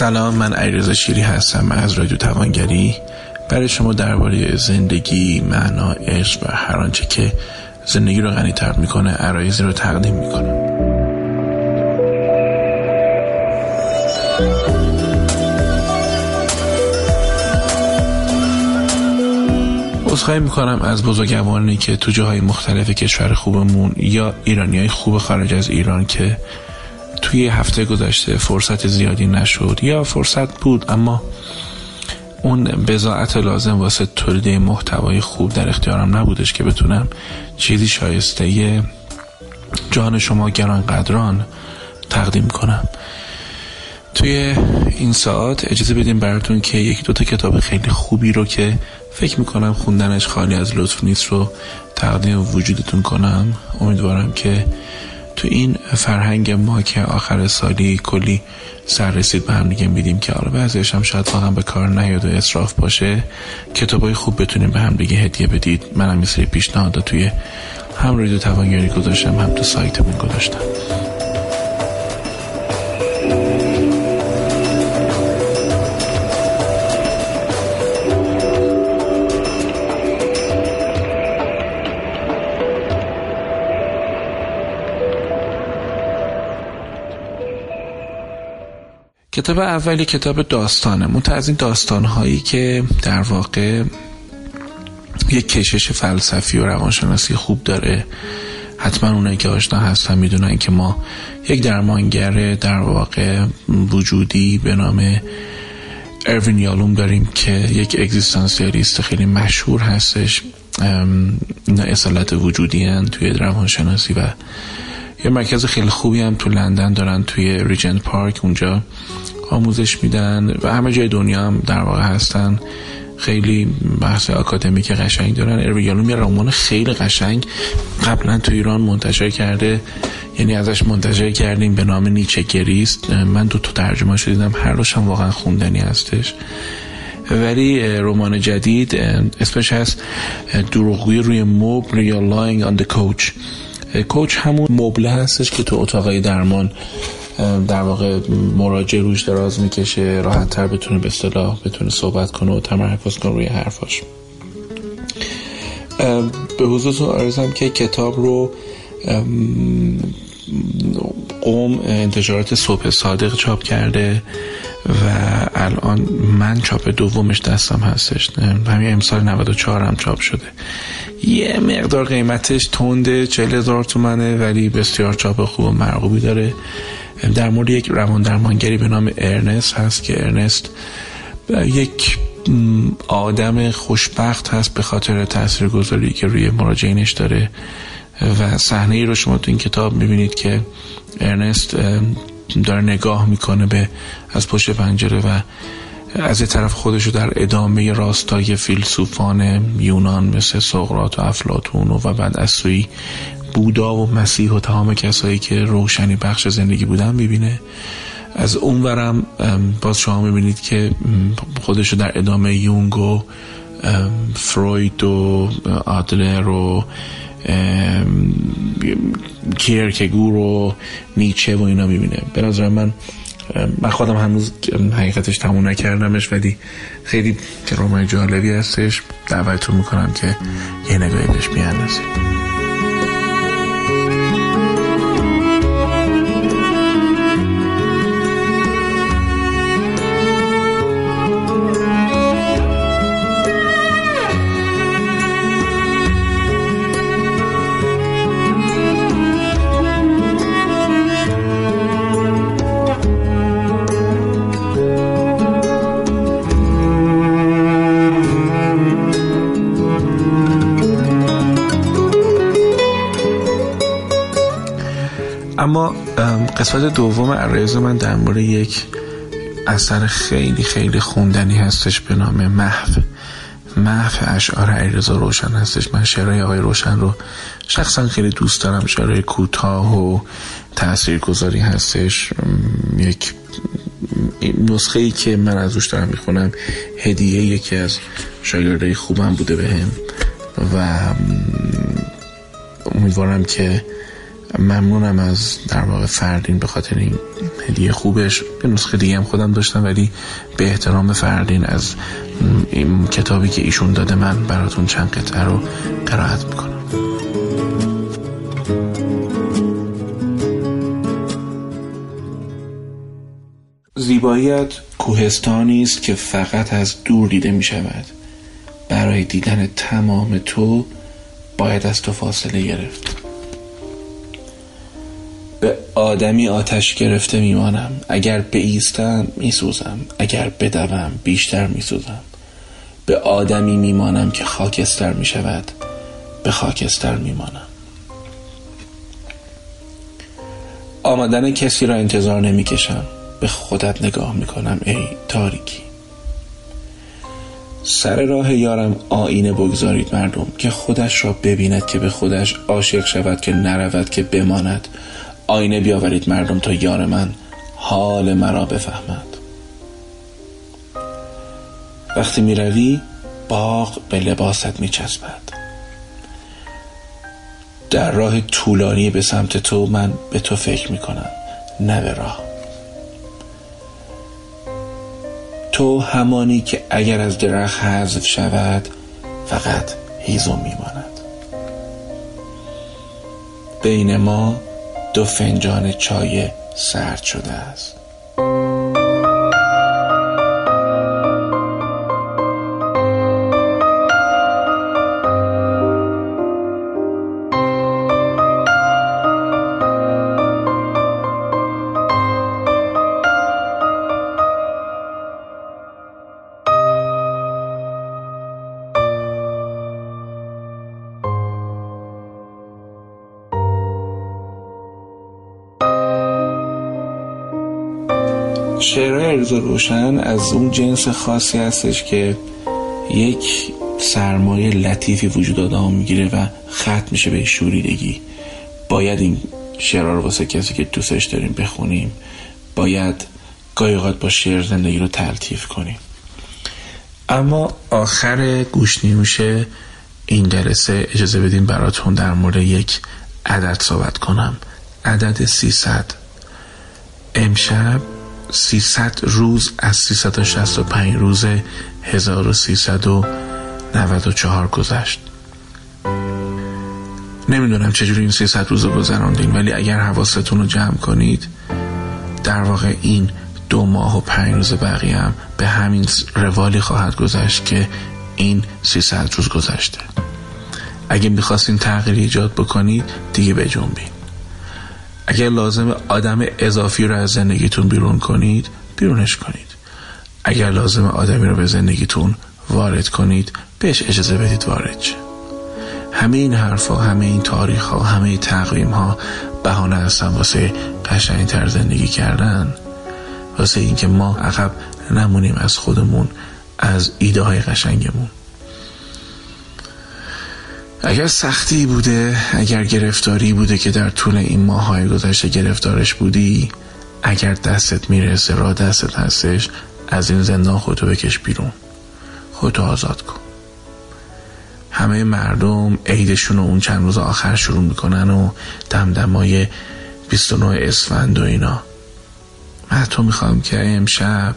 سلام من علیرضا شیری هستم از رادیو توانگری. برای شما درباره زندگی معنا عشق و هر آنچه که زندگی رو غنیتر می‌کنه عرایزی رو تقدیم می‌کنم. عذرخواهی می‌کنم از بزرگوارانی که تو جاهای مختلف کشور خوبمون یا ایرانی های خوب خارج از ایران که توی هفته گذشته فرصت زیادی نشد. یا فرصت بود اما اون بزاعت لازم واسه تولید محتوای خوب در اختیارم نبودش که بتونم چیزی شایسته جان شما گران قدران تقدیم کنم. توی این ساعت اجازه بدیم براتون که یکی دوتا کتاب خیلی خوبی رو که فکر می‌کنم خوندنش خالی از لطف نیست رو تقدیم وجودتون کنم. امیدوارم که تو این فرهنگ ما که آخر سالی کلی سر رسید به هم دیگه میدیم که حالا بعضیش هم شاید واقعا به کار نیاد و اصراف باشه. کتابای خوب بتونیم به هم دیگه هدیه بدید. منم یه سری پیشنهاد توی هم روی توانگری گذاشتم هم تو سایتمون گذاشتم. کتاب اولی کتاب داستانه. منتها از این داستان هایی که در واقع یک کشش فلسفی و روانشناسی خوب داره. حتما اونایی که آشنا هستن می‌دونن که ما یک درمانگر در واقع وجودی به نام اروین یالوم داریم که یک اگزیستانسیالیست خیلی مشهور هستش. اینا اصالت وجودی هن توی روانشناسی و یه مرکز خیلی خوبی هم تو لندن دارن توی ریجنت پارک اونجا. آموزش میدن و همه جای دنیا هم در واقع هستن. خیلی بحث آکادمیک قشنگ دارن. اروین یالوم یه رمان خیلی قشنگ قبلا تو ایران منتشر کرده. یعنی ازش منتشر کردیم به نام نیچه گریست. من دو تا ترجمه شدیدم هر هم واقعا خوندنی هستش. ولی رمان جدید اسمش هست دروغگویی روی مبل یا Lying on the Couch couch همون مبله هستش که تو اتاقای درمان در واقع مراجع روش دراز می‌کشه راحت تر بتونه به اصطلاح بتونه صحبت کنه و تمرکز کنه روی حرفاش. به حضورتون عرضم که کتاب رو قوم انتشارات صبح صادق چاپ کرده. و الان من چاپ دومش دستم هستش همین امسال 94 هم چاپ شده. یه مقدار قیمتش تنده 40 هزار تومنه ولی بسیار چاپ خوب و مرغوبی داره. در مورد یک روان درمانگری به نام ارنست هست که ارنست یک آدم خوشبخت هست به خاطر تاثیرگذاری که روی مراجعینش داره. و صحنه ای رو شما تو این کتاب می‌بینید که ارنست داره نگاه می‌کنه به از پشت پنجره و از یه طرف خودش رو در ادامه راستای فیلسوفان یونان مثل سقراط و افلاتون و بعد از سوی بودا و مسیح و تمام کسایی که روشنی بخش زندگی بودن می‌بینه. از اونورم باز شما می‌بینید که خودشو در ادامه یونگ و فروید و آدلر و کیرکگور و نیچه و اینا می‌بینه. به نظر من من خودم هنوز حقیقتش تموم نکردمش ولی خیلی رومای جالبی هستش. دعوتتون می‌کنم که یه نگاهی بهش بیاندازید. اما قسمت دوم عرایز من در مورد یک اثر خیلی خیلی خوندنی هستش به نام محو. محو اشعار علیرضا روشن هستش. من شعرهای آقای روشن رو شخصا خیلی دوست دارم. شعرهای کوتاه و تاثیرگذاری هستش. یک نسخه ای که من از روش دارم می‌خونم. هدیه یکی از شاگردای خوبم بوده بهم. و امیدوارم که ممنونم از در واقع فردین به خاطر این هدیه خوبش. به نسخه دیگه هم خودم داشتم ولی به احترام فردین از این کتابی که ایشون داده من براتون چند قطعه رو قرائت می‌کنم. زیباییت کوهستانی است که فقط از دور دیده می شود برای دیدن تمام تو باید از تو فاصله گرفت. به آدمی آتش گرفته میمانم. اگر بایستم میسوزم. اگر بدوم بیشتر میسوزم. به آدمی میمانم که خاکستر می‌شود. به خاکستر میمانم. آمدن کسی را انتظار نمی‌کشم. به خودت نگاه می‌کنم ای تاریکی. سر راه یارم آینه بگذارید مردم که خودش را ببیند که به خودش عاشق شود که نرود که بماند. آینه بیاورید مردم تا یار من حال مرا بفهمد وقتی می روی باغ به لباست می چسبد در راه طولانی به سمت تو من به تو فکر می کنم نه به راه. تو همانی که اگر از درخت حذف شود فقط هیزم میماند. بین ما دو فنجان چای سرد شده است. شعرهای ارزا روشن از اون جنس خاصی هستش که یک سرمایه لطیفی وجود آدم می‌گیره و ختم میشه به شوریدگی. باید این شعرها رو واسه کسی که دوستش داریم بخونیم باید گاهی با شعر زندگی رو تلطیف کنیم. اما آخر گوش نیوشه این جلسه اجازه بدین براتون در مورد یک عدد صحبت کنم. عدد 300 امشب 300 روز از 365 روز 1394 گذشت. نمی‌دونم چجوری این 300 روز رو گذراندین ولی اگر حواستون رو جمع کنید در واقع این دو ماه و پنج روز بقیه هم به همین روالی خواهد گذشت که این 300 روز گذشته. اگه می‌خواستین تغییری ایجاد بکنید دیگه بجنبین اگر لازم آدم اضافی رو از زندگیتون بیرون کنید بیرونش کنید. اگر لازم آدمی رو به زندگیتون وارد کنید بهش اجازه بدید وارد همه این حرفا همه این تاریخ ها همه تقویم ها بهانه هستن واسه قشنگ تر زندگی کردن. واسه اینکه ما عقب نمونیم از خودمون از ایده های قشنگمون. اگر سختی بوده اگر گرفتاری بوده که در طول این ماهای گذشته گرفتارش بودی اگر دستت می‌رسه را دستت هستش از این زندان خودتو بکش بیرون. خودتو آزاد کن. همه مردم عیدشون رو اون چند روز آخر شروع می‌کنن و دمدمای 29 اسفند و اینا. من تو می‌خوام که امشب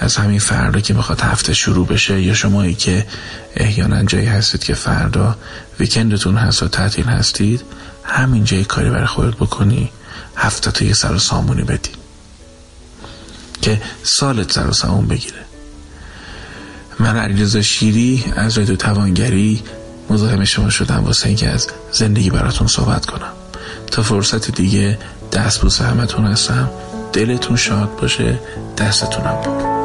از همین فردا که می‌خواد هفته شروع بشه یا شمایی که احیانا جایی هستید که فردا ویکندتون هست و تعطیل هستید همین جایی کاری برای خودت بکنی. هفته تو یه سر و سامونی بدی. که سالت سر و سامون بگیره. من علیرضا شیری از رادیو توانگری مزاحم شما شدم واسه اینکه از زندگی براتون صحبت کنم. تا فرصت دیگه دست بوسه همتون هستم. دلتون شاد باشه دستتونم بود